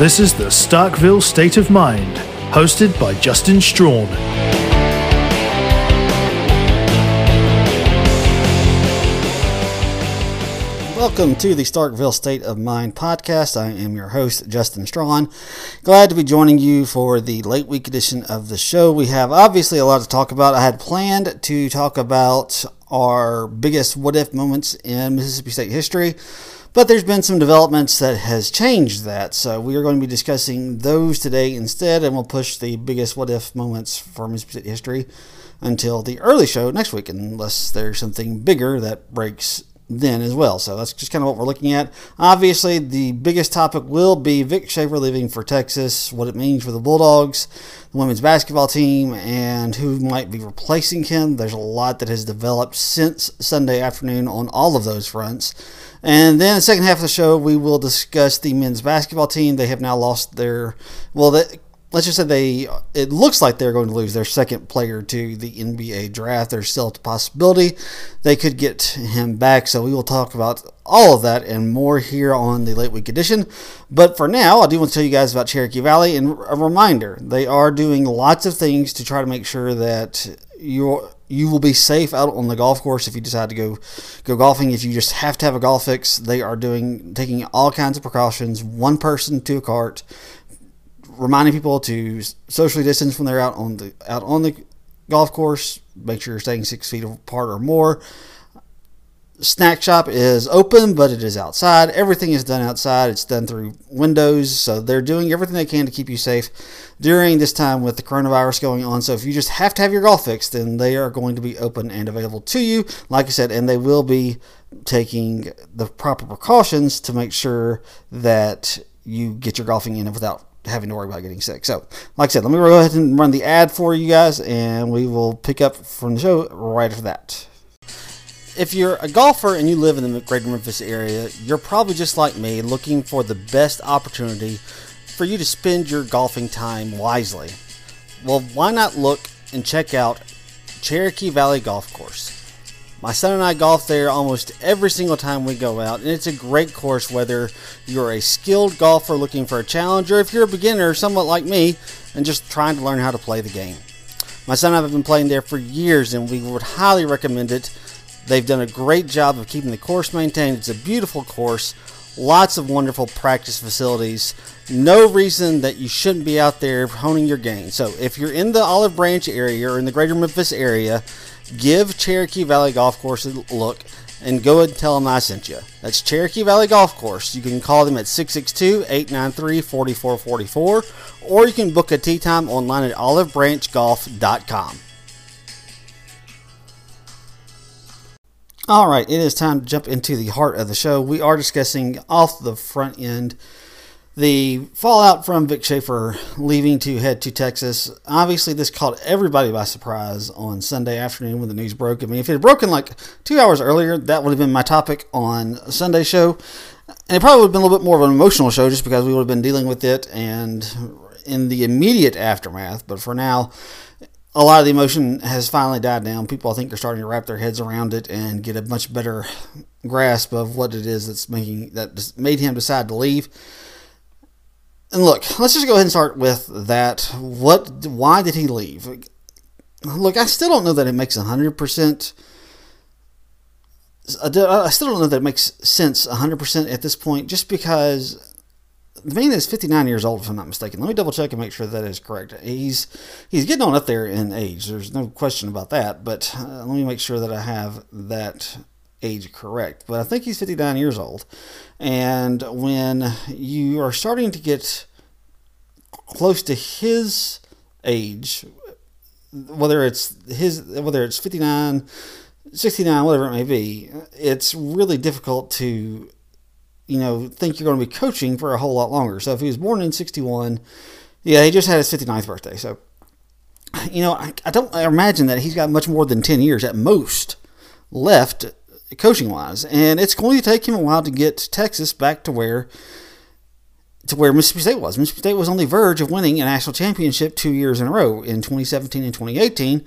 This is the Starkville State of Mind, hosted by Justin Strawn. Welcome to the Starkville State of Mind podcast. I am your host, Justin Strawn. Glad to be joining you for the late week edition of the show. We have obviously a lot to talk about. I had planned to talk about our biggest what if moments in Mississippi State history. But there's been some developments that has changed that. So we are going to be discussing those today instead, and we'll push the biggest what if moments Mississippi history until the early show next week, unless there's something bigger that breaks then as well. So that's just kind of what we're looking at. Obviously, the biggest topic will be Vic Schaefer leaving for Texas, what it means for the Bulldogs, the women's basketball team, and who might be replacing him. There's a lot that has developed since Sunday afternoon on all of those fronts. And then the second half of the show, we will discuss the men's basketball team. They have now lost their, well, let's just say they, it looks like they're going to lose their second player to the NBA draft. There's still a possibility they could get him back. So we will talk about all of that and more here on the late week edition. But for now, I do want to tell you guys about Cherokee Valley and a reminder they are doing lots of things to try to make sure that you're you will be safe out on the golf course if you decide to go go golfing. If you just have to have a golf fix, they are doing taking all kinds of precautions. One person to a cart, reminding people to socially distance when they're out on the out on the golf course. Make sure you're staying six feet apart or more snack shop is open, but it is outside. Everything is done outside. It's done through windows, so they're doing everything they can to keep you safe during this time with the coronavirus going on. So if you just have to have your golf fixed, then they are going to be open and available to you, like I said, and they will be taking the proper precautions to make sure that you get your golfing in without having to worry about getting sick. So, like I said, let me go ahead and run the ad for you guys, and we will pick up from the show right after that if you're a golfer and you live in the greater Memphis area, you're probably just like me looking for the best opportunity for you to spend your golfing time wisely. Well, why not look and check out Cherokee Valley Golf Course? My son and I golf there almost every single time we go out, and it's a great course whether you're a skilled golfer looking for a challenge or if you're a beginner, somewhat like me, and just trying to learn how to play the game. My son and I have been playing there for years, and we would highly recommend it They've done a great job of keeping the course maintained. It's a beautiful course, lots of wonderful practice facilities. No reason that you shouldn't be out there honing your game. So, if you're in the Olive Branch area or in the greater Memphis area, give Cherokee Valley Golf Course a look and go ahead and tell them I sent you. That's Cherokee Valley Golf Course. You can call them at 662 893 4444 or you can book a tee time online at olivebranchgolf.com. All right, it is time to jump into the heart of the show. We are discussing off the front end the fallout from Vic Schaefer leaving to head to Texas. Obviously, this caught everybody by surprise on Sunday afternoon when the news broke. I mean, if it had broken like two hours earlier, that would have been my topic on Sunday show. And it probably would have been a little bit more of an emotional show just because we would have been dealing with it and in the immediate aftermath. But for now, a lot of the emotion has finally died down. People, I think, are starting to wrap their heads around it and get a much better grasp of what it is that's making that made him decide to leave. And look, let's just go ahead and start with that. What? Why did he leave? Look, I still don't know that it makes hundred percent. I still don't know that it makes sense hundred percent at this point, just because the man is 59 years old, if I'm not mistaken. Let me double check and make sure that is correct. He's he's getting on up there in age. There's no question about that. But uh, let me make sure that I have that age correct. But I think he's 59 years old. And when you are starting to get close to his age, whether it's his whether it's 59, 69, whatever it may be, it's really difficult to you know, think you're going to be coaching for a whole lot longer. So if he was born in 61, yeah, he just had his 59th birthday. So, you know, I, I don't imagine that he's got much more than 10 years at most left coaching wise. And it's going to take him a while to get Texas back to where to where Mississippi State was. Mississippi State was on the verge of winning a national championship two years in a row in 2017 and 2018,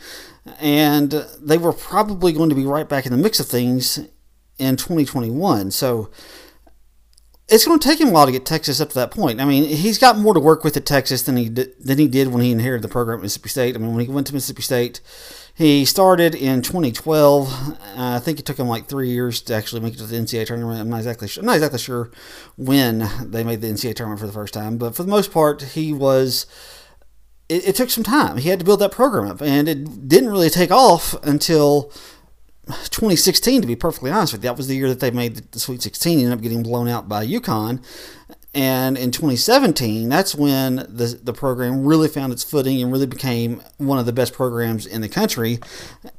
and they were probably going to be right back in the mix of things in 2021. So it's going to take him a while to get Texas up to that point. I mean, he's got more to work with at Texas than he did, than he did when he inherited the program at Mississippi State. I mean, when he went to Mississippi State, he started in 2012. Uh, I think it took him like three years to actually make it to the NCAA tournament. I'm not exactly sure, I'm not exactly sure when they made the NCAA tournament for the first time, but for the most part, he was. It, it took some time. He had to build that program up, and it didn't really take off until 2016, to be perfectly honest with you, that was the year that they made the Sweet 16, ended up getting blown out by UConn. And in 2017, that's when the, the program really found its footing and really became one of the best programs in the country. And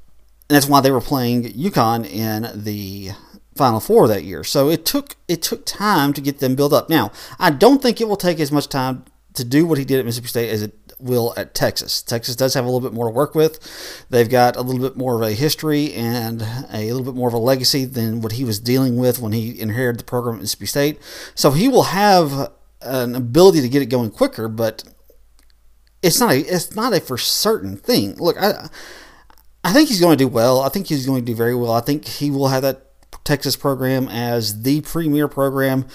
that's why they were playing UConn in the Final Four that year. So it took it took time to get them built up. Now, I don't think it will take as much time to do what he did at Mississippi State as it will at Texas. Texas does have a little bit more to work with. They've got a little bit more of a history and a little bit more of a legacy than what he was dealing with when he inherited the program at Mississippi State. So he will have an ability to get it going quicker, but it's not a it's not a for certain thing. Look, I I think he's going to do well. I think he's going to do very well. I think he will have that Texas program as the premier program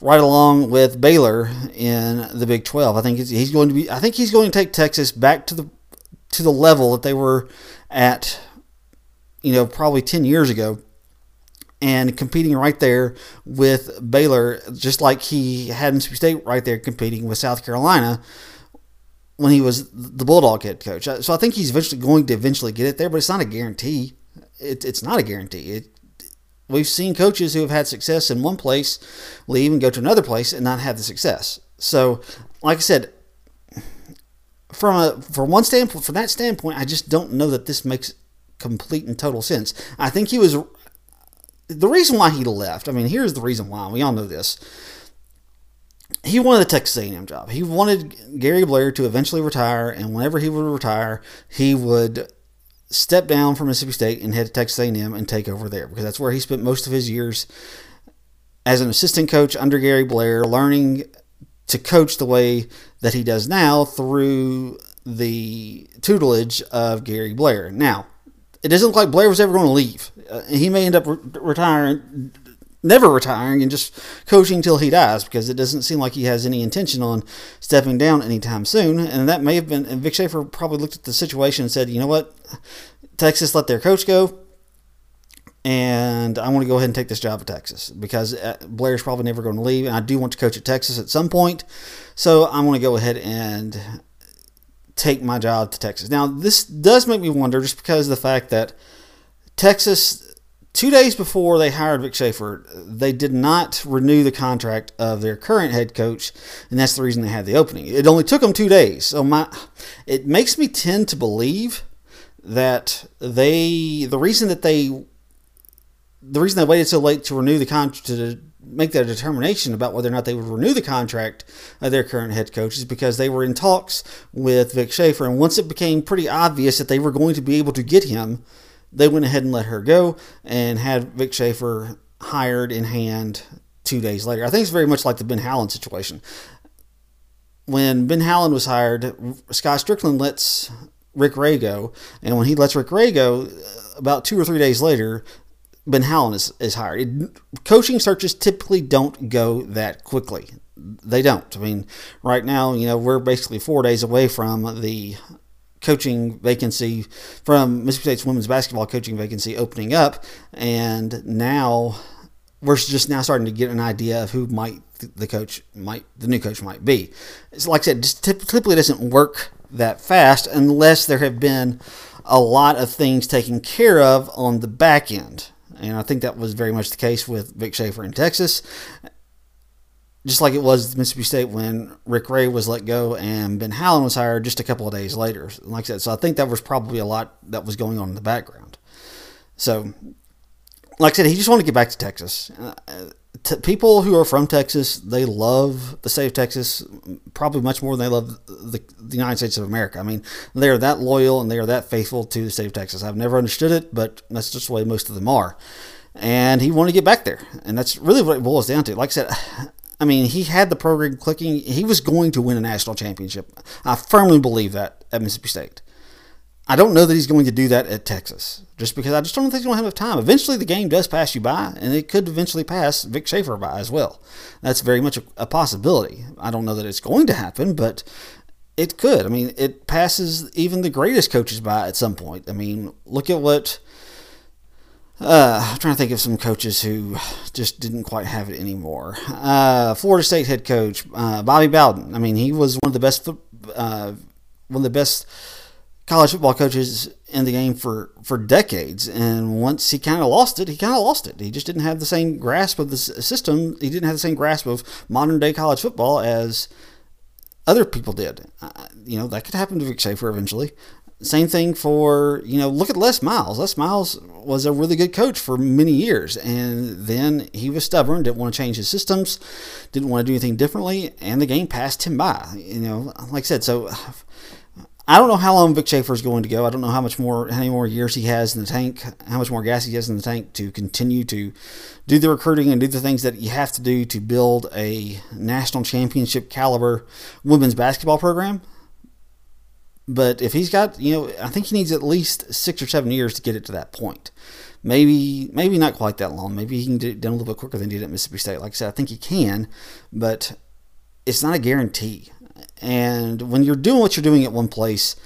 right along with Baylor in the Big 12. I think he's going to be. I think he's going to take Texas back to the to the level that they were at, you know, probably 10 years ago, and competing right there with Baylor, just like he had Mississippi State right there competing with South Carolina when he was the Bulldog head coach. So I think he's eventually going to eventually get it there, but it's not a guarantee. It, it's not a guarantee. It, We've seen coaches who have had success in one place leave and go to another place and not have the success. So, like I said, from a from one standpoint, from that standpoint, I just don't know that this makes complete and total sense. I think he was the reason why he left. I mean, here's the reason why. We all know this. He wanted the Texas A&M job. He wanted Gary Blair to eventually retire, and whenever he would retire, he would step down from Mississippi State and head to Texas A&M and take over there because that's where he spent most of his years as an assistant coach under Gary Blair, learning to coach the way that he does now through the tutelage of Gary Blair. Now, it doesn't look like Blair was ever going to leave. Uh, he may end up re- retiring never retiring and just coaching till he dies because it doesn't seem like he has any intention on stepping down anytime soon. And that may have been, and Vic Schaefer probably looked at the situation and said, you know what, Texas let their coach go. And I want to go ahead and take this job at Texas because uh, Blair's probably never going to leave. And I do want to coach at Texas at some point. So I'm going to go ahead and take my job to Texas. Now, this does make me wonder just because of the fact that Texas Two days before they hired Vic Schaefer, they did not renew the contract of their current head coach, and that's the reason they had the opening. It only took them two days, so my it makes me tend to believe that they the reason that they the reason they waited so late to renew the contract to make that determination about whether or not they would renew the contract of their current head coach is because they were in talks with Vic Schaefer, and once it became pretty obvious that they were going to be able to get him they went ahead and let her go and had Vic Schaefer hired in hand two days later. I think it's very much like the Ben Howland situation. When Ben Howland was hired, Scott Stricklin lets Rick Ray go, and when he lets Rick Ray go, about two or three days later, Ben Howland is, is hired. It, coaching searches typically don't go that quickly. They don't. I mean, right now, you know, we're basically four days away from the coaching vacancy from Mississippi State's women's basketball coaching vacancy opening up, and now we're just now starting to get an idea of who might the coach might the new coach might be. It's like I said, just typically doesn't work that fast unless there have been a lot of things taken care of on the back end. And I think that was very much the case with Vic Schaefer in Texas just like it was Mississippi State when Rick Ray was let go and Ben Howland was hired just a couple of days later. Like I said, so I think that was probably a lot that was going on in the background. So, like I said, he just wanted to get back to Texas. Uh, t- people who are from Texas, they love the state of Texas probably much more than they love the, the United States of America. I mean, they are that loyal and they are that faithful to the state of Texas. I've never understood it, but that's just the way most of them are and he wanted to get back there. And that's really what it boils down to. Like I said, I mean, he had the program clicking. He was going to win a national championship. I firmly believe that at Mississippi State. I don't know that he's going to do that at Texas, just because I just don't think he's going to have enough time. Eventually, the game does pass you by, and it could eventually pass Vic Schaefer by as well. That's very much a, a possibility. I don't know that it's going to happen, but it could. I mean, it passes even the greatest coaches by at some point. I mean, look at what. Uh, I'm trying to think of some coaches who just didn't quite have it anymore. Uh, Florida State head coach uh, Bobby Bowden. I mean, he was one of the best, uh, one of the best college football coaches in the game for, for decades. And once he kind of lost it, he kind of lost it. He just didn't have the same grasp of the system. He didn't have the same grasp of modern day college football as other people did. Uh, you know, that could happen to Vic Schaefer eventually. Same thing for, you know, look at Les Miles. Les Miles was a really good coach for many years, and then he was stubborn, didn't want to change his systems, didn't want to do anything differently, and the game passed him by. You know, like I said, so I don't know how long Vic Schaefer is going to go. I don't know how much more, how many more years he has in the tank, how much more gas he has in the tank to continue to do the recruiting and do the things that you have to do to build a national championship caliber women's basketball program. But if he's got, you know, I think he needs at least six or seven years to get it to that point. Maybe, maybe not quite that long. Maybe he can do it done a little bit quicker than he did at Mississippi State. Like I said, I think he can, but it's not a guarantee. And when you're doing what you're doing at one place,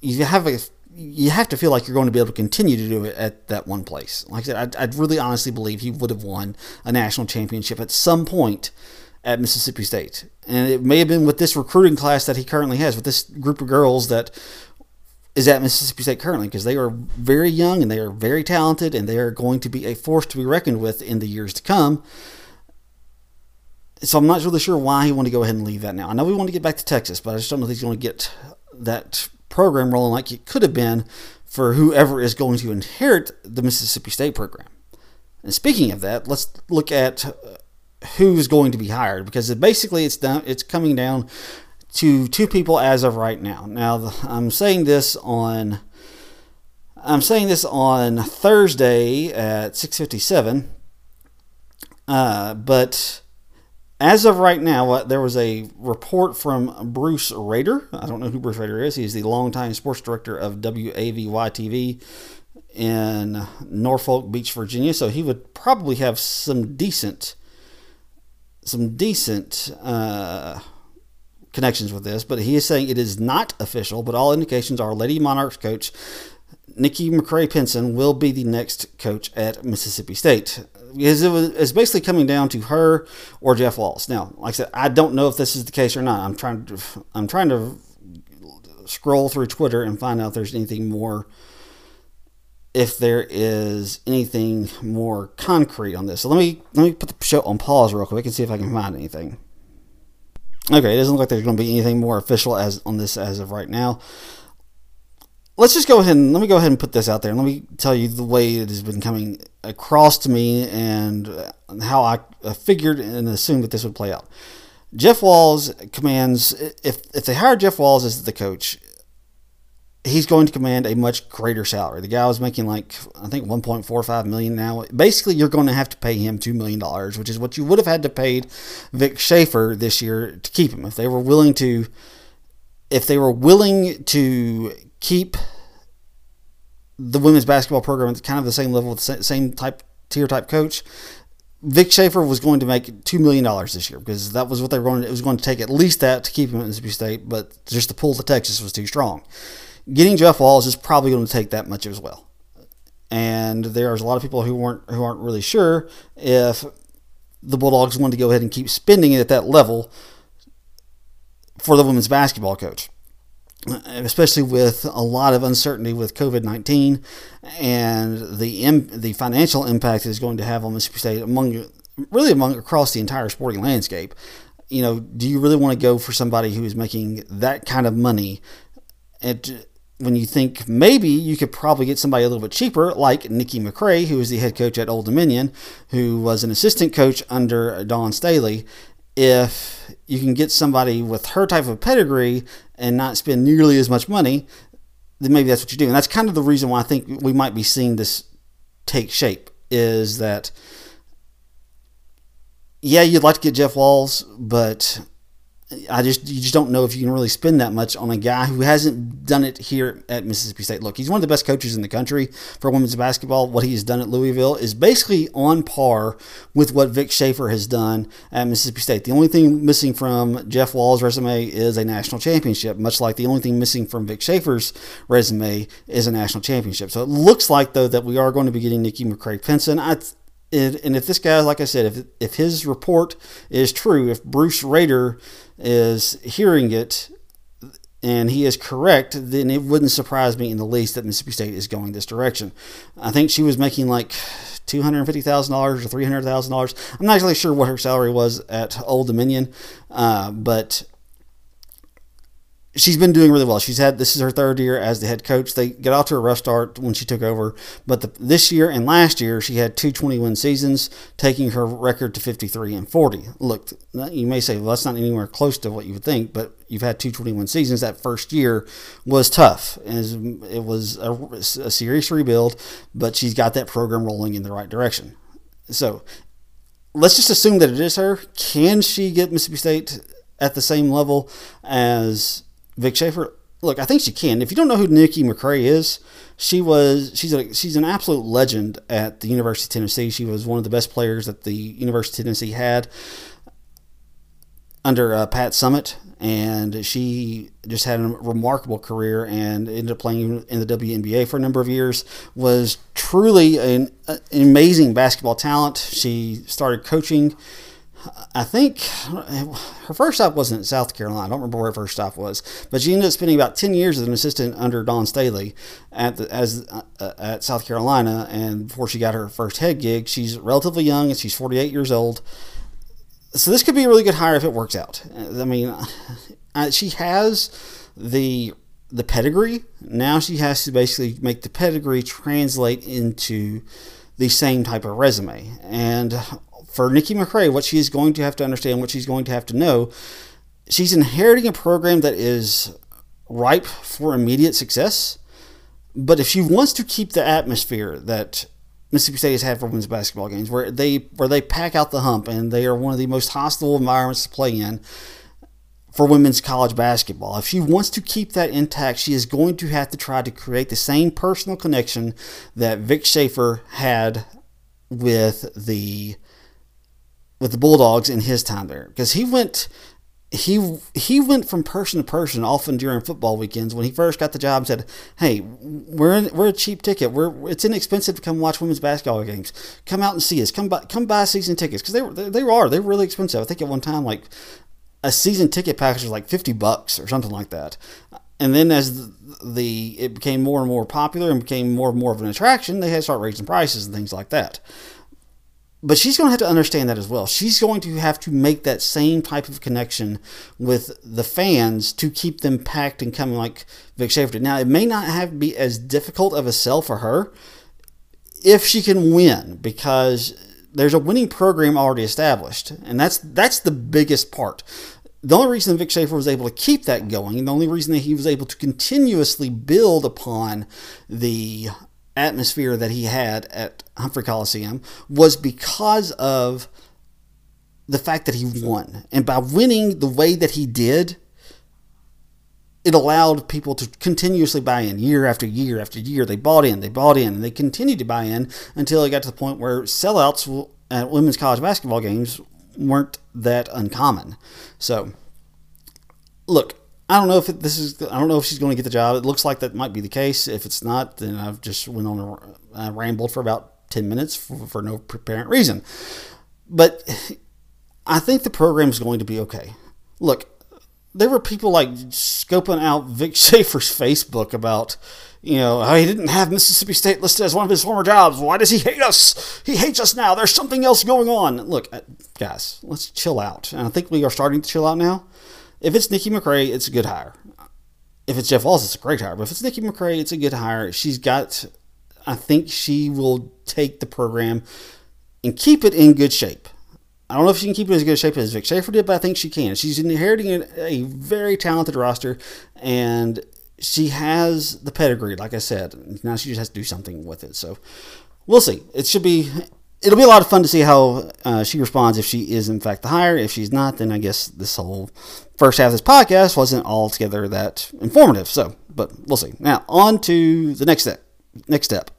you have a you have to feel like you're going to be able to continue to do it at that one place. Like I said, I, I really honestly believe he would have won a national championship at some point at Mississippi State. And it may have been with this recruiting class that he currently has, with this group of girls that is at Mississippi State currently, because they are very young and they are very talented and they are going to be a force to be reckoned with in the years to come. So I'm not really sure why he wanted to go ahead and leave that now. I know we want to get back to Texas, but I just don't know if he's going to get that program rolling like it could have been for whoever is going to inherit the Mississippi State program. And speaking of that, let's look at who's going to be hired because basically it's down, it's coming down to two people as of right now. Now I'm saying this on I'm saying this on Thursday at 6:57, uh, but as of right now, uh, there was a report from Bruce Rader. I don't know who Bruce Rader is. He's the longtime sports director of WAVY TV in Norfolk Beach, Virginia. So he would probably have some decent, some decent uh, connections with this. But he is saying it is not official. But all indications are Lady Monarchs coach Nikki McCray Penson will be the next coach at Mississippi State because it was it's basically coming down to her or Jeff Walz. Now, like I said, I don't know if this is the case or not. I'm trying to I'm trying to scroll through Twitter and find out if there's anything more if there is anything more concrete on this. So let me let me put the show on pause real quick and see if I can find anything. Okay, it doesn't look like there's going to be anything more official as on this as of right now let's just go ahead and let me go ahead and put this out there and let me tell you the way it has been coming across to me and how I figured and assumed that this would play out. Jeff Walz commands if if they hire Jeff Walz as the coach, he's going to command a much greater salary. The guy was making like I think 1.45 million now. Basically, you're going to have to pay him two million dollars, which is what you would have had to pay Vic Schaefer this year to keep him if they were willing to. If they were willing to keep the women's basketball program at kind of the same level, same type tier type coach. Vic Schaefer was going to make two million dollars this year because that was what they were going. To, it was going to take at least that to keep him at Mississippi State, but just the pull to Texas was too strong. Getting Jeff Walz is probably going to take that much as well. And there's a lot of people who weren't who aren't really sure if the Bulldogs wanted to go ahead and keep spending it at that level for the women's basketball coach especially with a lot of uncertainty with COVID 19 and the Im- the financial impact it is going to have on Mississippi State among really among across the entire sporting landscape. You know, do you really want to go for somebody who is making that kind of money? And when you think maybe you could probably get somebody a little bit cheaper, like Nikki McCray, who is the head coach at Old Dominion, who was an assistant coach under Dawn Staley, if you can get somebody with her type of pedigree and not spend nearly as much money, then maybe that's what you do. And that's kind of the reason why I think we might be seeing this take shape is that, yeah, you'd like to get Jeff Walz, but I just you just don't know if you can really spend that much on a guy who hasn't done it here at Mississippi State. Look, he's one of the best coaches in the country for women's basketball. What he has done at Louisville is basically on par with what Vic Schaefer has done at Mississippi State. The only thing missing from Jeff Walz's resume is a national championship, much like the only thing missing from Vic Schaefer's resume is a national championship. So it looks like though that we are going to be getting Nikki McCray Penson. I and if this guy, like I said, if if his report is true, if Bruce Rader is hearing it and he is correct, then it wouldn't surprise me in the least that Mississippi State is going this direction. I think she was making like two hundred fifty thousand dollars or three hundred thousand dollars. I'm not actually sure what her salary was at Old Dominion, uh, but she's been doing really well. She's had this is her third year as the head coach. They got off to a rough start when she took over, but the, this year and last year she had two 21 seasons, taking her record to 53 and 40. Look, you may say well, that's not anywhere close to what you would think, but you've had two 21 seasons. That first year was tough, and it was a, a serious rebuild, but she's got that program rolling in the right direction. So let's just assume that it is her. Can she get Mississippi State at the same level as Vic Schaefer. Look, I think she can. If you don't know who Nikki McCray is, she was she's a she's an absolute legend at the University of Tennessee. She was one of the best players that the University of Tennessee had under uh, Pat Summitt, and she just had a remarkable career and ended up playing in the WNBA for a number of years. Was truly an, an amazing basketball talent. She started coaching I think her first stop wasn't in South Carolina. I don't remember where her first stop was, but she ended up spending about ten years as an assistant under Dawn Staley at the, as uh, at South Carolina. And before she got her first head gig, she's relatively young and she's forty eight years old. So this could be a really good hire if it works out. I mean, she has the the pedigree. Now she has to basically make the pedigree translate into the same type of resume. And for Nikki McCray, what she is going to have to understand, what she's going to have to know, she's inheriting a program that is ripe for immediate success. But if she wants to keep the atmosphere that Mississippi State has had for women's basketball games, where they where they pack out the hump and they are one of the most hostile environments to play in for women's college basketball. If she wants to keep that intact, she is going to have to try to create the same personal connection that Vic Schaefer had with the with the Bulldogs in his time there because he went he he went from person to person often during football weekends when he first got the job and said, "Hey, we're in, we're a cheap ticket. We're it's inexpensive to come watch women's basketball games. Come out and see us. Come buy come buy season tickets because they were they, they are they're really expensive. I think at one time like a season ticket package was like fifty bucks or something like that. And then as the, the it became more and more popular and became more and more of an attraction, they had to start raising prices and things like that but she's going to have to understand that as well. She's going to have to make that same type of connection with the fans to keep them packed and coming like Vic Schaefer did. Now, it may not have be as difficult of a sell for her if she can win because there's a winning program already established, and that's that's the biggest part. The only reason Vic Schaefer was able to keep that going, and the only reason that he was able to continuously build upon the atmosphere that he had at Humphrey Coliseum was because of the fact that he won. And by winning the way that he did, it allowed people to continuously buy in year after year after year. They bought in, they bought in, and they continued to buy in until it got to the point where sellouts at women's college basketball games weren't that uncommon. So, look, I don't know if this is. I don't know if she's going to get the job. It looks like that might be the case. If it's not, then I've just went on a uh, rambled for about ten minutes for, for no apparent reason. But I think the program is going to be okay. Look, there were people like scoping out Vic Schaefer's Facebook about, you know, how he didn't have Mississippi State listed as one of his former jobs. Why does he hate us? He hates us now. There's something else going on. Look, uh, guys, let's chill out. And I think we are starting to chill out now. If it's Nikki McCray, it's a good hire. If it's Jeff Walz, it's a great hire. But if it's Nikki McCray, it's a good hire. She's got, I think she will take the program and keep it in good shape. I don't know if she can keep it as good shape as Vic Schaefer did, but I think she can. She's inheriting a, very talented roster, and she has the pedigree, like I said. Now she just has to do something with it. So we'll see. It should be it'll be a lot of fun to see how uh, she responds if she is in fact the hire. If she's not, then I guess this whole first half of this podcast wasn't altogether that informative. So, but we'll see. Now on to the next step. Next step.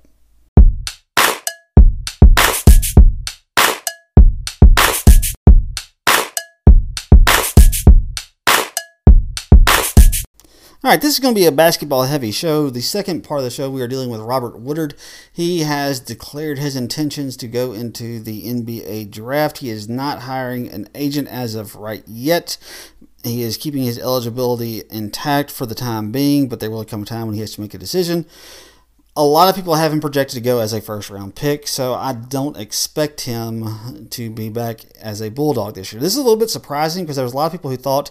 All right, this is going to be a basketball heavy show. The second part of the show, we are dealing with Robert Woodard. He has declared his intentions to go into the NBA draft. He is not hiring an agent as of right yet. He is keeping his eligibility intact for the time being, but there will come a time when he has to make a decision. A lot of people have him projected to go as a first round pick, so I don't expect him to be back as a Bulldog this year. This is a little bit surprising because there was a lot of people who thought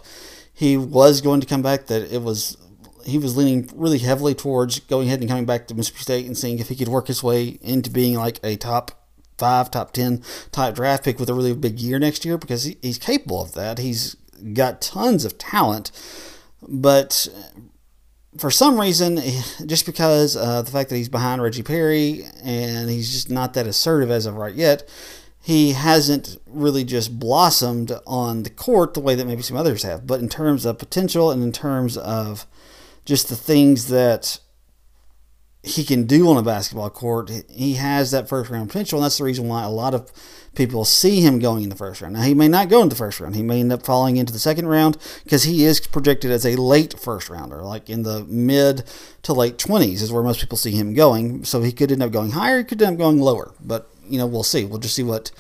he was going to come back, that it was he was leaning really heavily towards going ahead and coming back to Mississippi State and seeing if he could work his way into being like a top five, top ten type draft pick with a really big year next year because he, he's capable of that. He's got tons of talent, but for some reason, just because uh, the fact that he's behind Reggie Perry and he's just not that assertive as of right yet, he hasn't really just blossomed on the court the way that maybe some others have. But in terms of potential and in terms of just the things that he can do on a basketball court, he has that first round potential, and that's the reason why a lot of people see him going in the first round. Now, he may not go in the first round. He may end up falling into the second round because he is projected as a late first rounder, like in the mid to late 20s is where most people see him going. So he could end up going higher, he could end up going lower. But, you know, we'll see. We'll just see what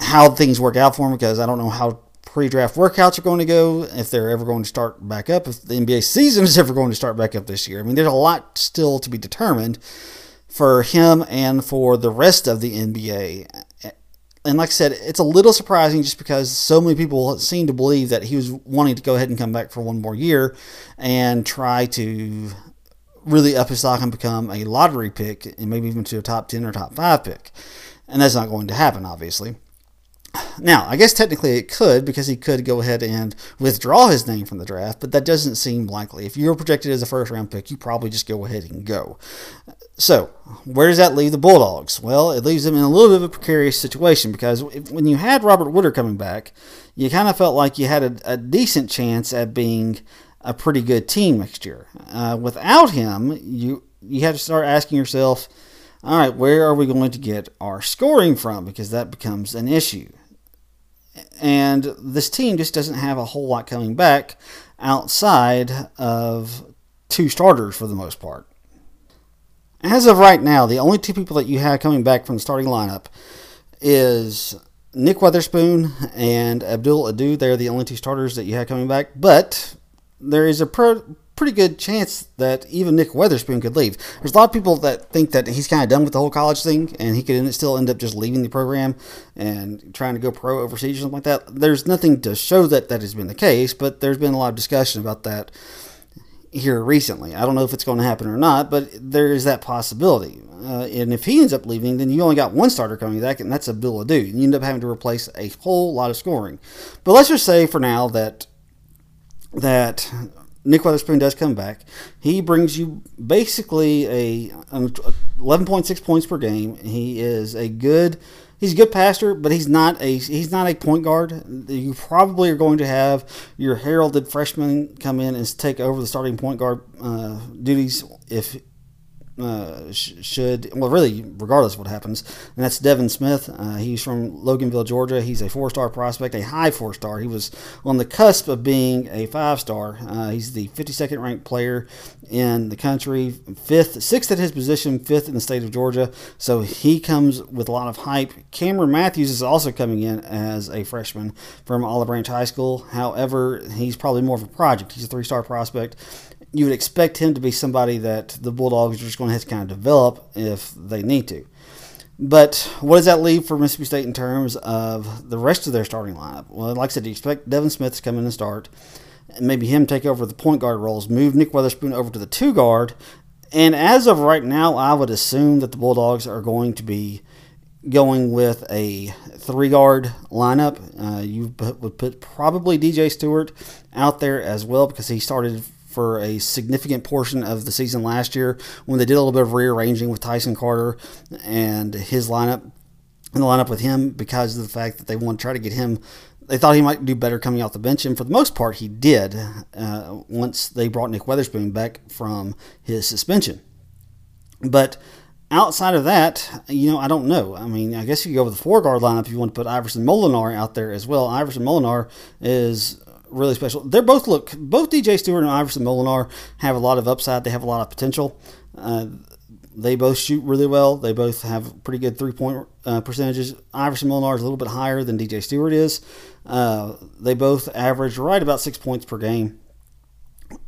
how things work out for him because I don't know how pre-draft workouts are going to go, if they're ever going to start back up, if the NBA season is ever going to start back up this year. I mean, there's a lot still to be determined for him and for the rest of the NBA. And like I said, it's a little surprising just because so many people seem to believe that he was wanting to go ahead and come back for one more year and try to really up his stock and become a lottery pick and maybe even to a top 10 or top 5 pick. And that's not going to happen, obviously. Now, I guess technically it could because he could go ahead and withdraw his name from the draft, but that doesn't seem likely. If you're projected as a first round pick, you probably just go ahead and go. So, where does that leave the Bulldogs? Well, it leaves them in a little bit of a precarious situation because when you had Robert Woodard coming back, you kind of felt like you had a, a decent chance at being a pretty good team next year. Uh, without him, you you have to start asking yourself, all right, where are we going to get our scoring from? Because that becomes an issue. And this team just doesn't have a whole lot coming back outside of two starters for the most part. As of right now, the only two people that you have coming back from the starting lineup is Nick Weatherspoon and Abdul Ado. They're the only two starters that you have coming back. But there is a pro- pretty good chance that even Nick Weatherspoon could leave. There's a lot of people that think that he's kind of done with the whole college thing and he could still end up just leaving the program and trying to go pro overseas or something like that. There's nothing to show that that has been the case, but there's been a lot of discussion about that here recently. I don't know if it's going to happen or not, but there is that possibility. Uh, and if he ends up leaving, then you only got one starter coming back, and that's Abdul Ado. You end up having to replace a whole lot of scoring. But let's just say for now that that Nick Weatherspoon does come back. He brings you basically a, 11.6 points per game. He is a good he's a good passer, but he's not a he's not a point guard. You probably are going to have your heralded freshman come in and take over the starting point guard uh, duties if uh, should well really regardless of what happens. And that's Devin Smith. Uh, he's from Loganville Georgia. He's a four-star prospect a high four-star. He was on the cusp of being a five-star. Uh, he's the 52nd ranked player in the country fifth sixth at his position fifth in the state of Georgia. So he comes with a lot of hype. Cameron Matthews is also coming in as a freshman from Olive Branch High School. However he's probably more of a project. He's a three-star prospect you would expect him to be somebody that the Bulldogs are just going to have to kind of develop if they need to. But what does that leave for Mississippi State in terms of the rest of their starting lineup? Well, like I said, you expect Devin Smith to come in and start, and maybe him take over the point guard roles, move Nick Weatherspoon over to the two guard. And as of right now, I would assume that the Bulldogs are going to be going with a three guard lineup. Uh, you would put probably DJ Stewart out there as well because he started for a significant portion of the season last year when they did a little bit of rearranging with Tyson Carter and his lineup. in the lineup with him because of the fact that they want to try to get him. They thought he might do better coming off the bench, and for the most part, he did. Uh, once they brought Nick Weatherspoon back from his suspension, but outside of that, you know, I don't know. I mean, I guess you go with the four guard lineup if you want to put Iverson Molinar out there as well. Iverson Molinar is really special. They're both look both DJ Stewart and Iverson Molinar have a lot of upside. They have a lot of potential. Uh, they both shoot really well. They both have pretty good three point uh, percentages. Iverson Molinar is a little bit higher than DJ Stewart is. Uh, they both average right about six points per game.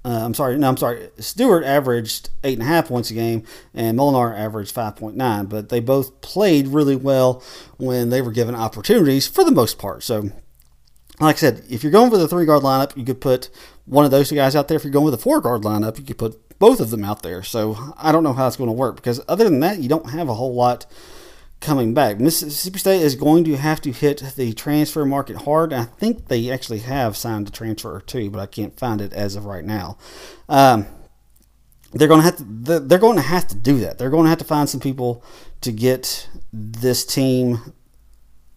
Uh, I'm sorry, no, I'm sorry. Stewart averaged eight and a half points a game, and Molinar averaged 5.9. But they both played really well when they were given opportunities for the most part. So, like I said, if you're going with a three guard lineup, you could put one of those two guys out there. If you're going with a four guard lineup, you could put both of them out there. So I don't know how it's going to work because other than that, you don't have a whole lot coming back. Mississippi State is going to have to hit the transfer market hard. I think they actually have signed a transfer or two, but I can't find it as of right now. Um, they're going to have to they're going to have to do that. They're going to have to find some people to get this team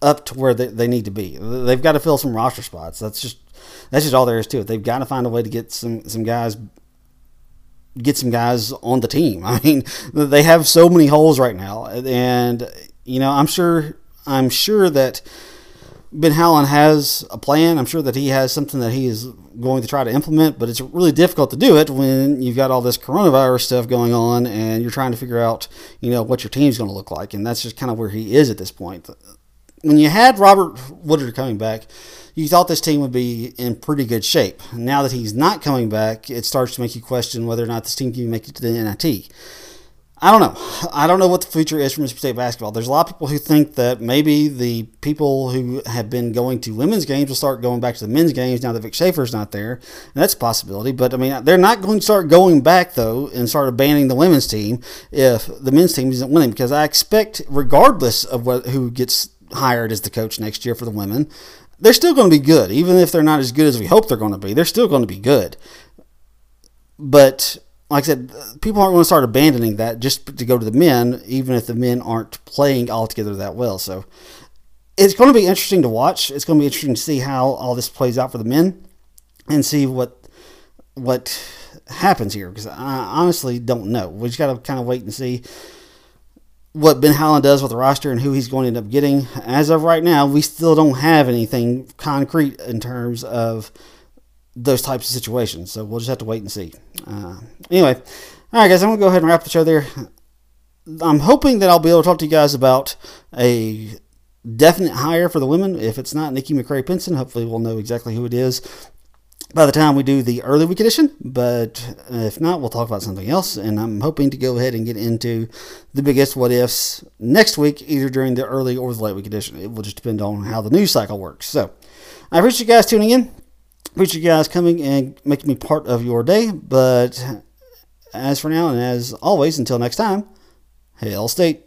up to where they, they need to be. They've got to fill some roster spots. That's just that's just all there is to it. They've got to find a way to get some some guys get some guys on the team. I mean, they have so many holes right now, and you know, I'm sure I'm sure that Ben Howland has a plan. I'm sure that he has something that he is going to try to implement, but it's really difficult to do it when you've got all this coronavirus stuff going on and you're trying to figure out, you know, what your team's going to look like, and that's just kind of where he is at this point. When you had Robert Woodard coming back, you thought this team would be in pretty good shape. Now that he's not coming back, it starts to make you question whether or not this team can make it to the NIT. I don't know. I don't know what the future is for Mississippi State basketball. There's a lot of people who think that maybe the people who have been going to women's games will start going back to the men's games now that Vic Schaefer's not there. And that's a possibility. But I mean, they're not going to start going back though and start abandoning the women's team if the men's team isn't winning. Because I expect, regardless of what, who gets hired as the coach next year for the women, they're still going to be good, even if they're not as good as we hope they're going to be. They're still going to be good. But like I said, people aren't going to start abandoning that just to go to the men, even if the men aren't playing altogether that well. So it's going to be interesting to watch. It's going to be interesting to see how all this plays out for the men and see what what happens here because I honestly don't know. We just got to kind of wait and see what Ben Howland does with the roster and who he's going to end up getting. As of right now, we still don't have anything concrete in terms of those types of situations. So we'll just have to wait and see. Uh, anyway, all right, guys, I'm going to go ahead and wrap the show there. I'm hoping that I'll be able to talk to you guys about a definite hire for the women. If it's not Nikki McCray Penson, hopefully we'll know exactly who it is by the time we do the early week edition. But uh, if not, we'll talk about something else. And I'm hoping to go ahead and get into the biggest what ifs next week, either during the early or the late week edition. It will just depend on how the news cycle works. So I appreciate you guys tuning in. Appreciate you guys coming and making me part of your day. But as for now, and as always, until next time, Hail State.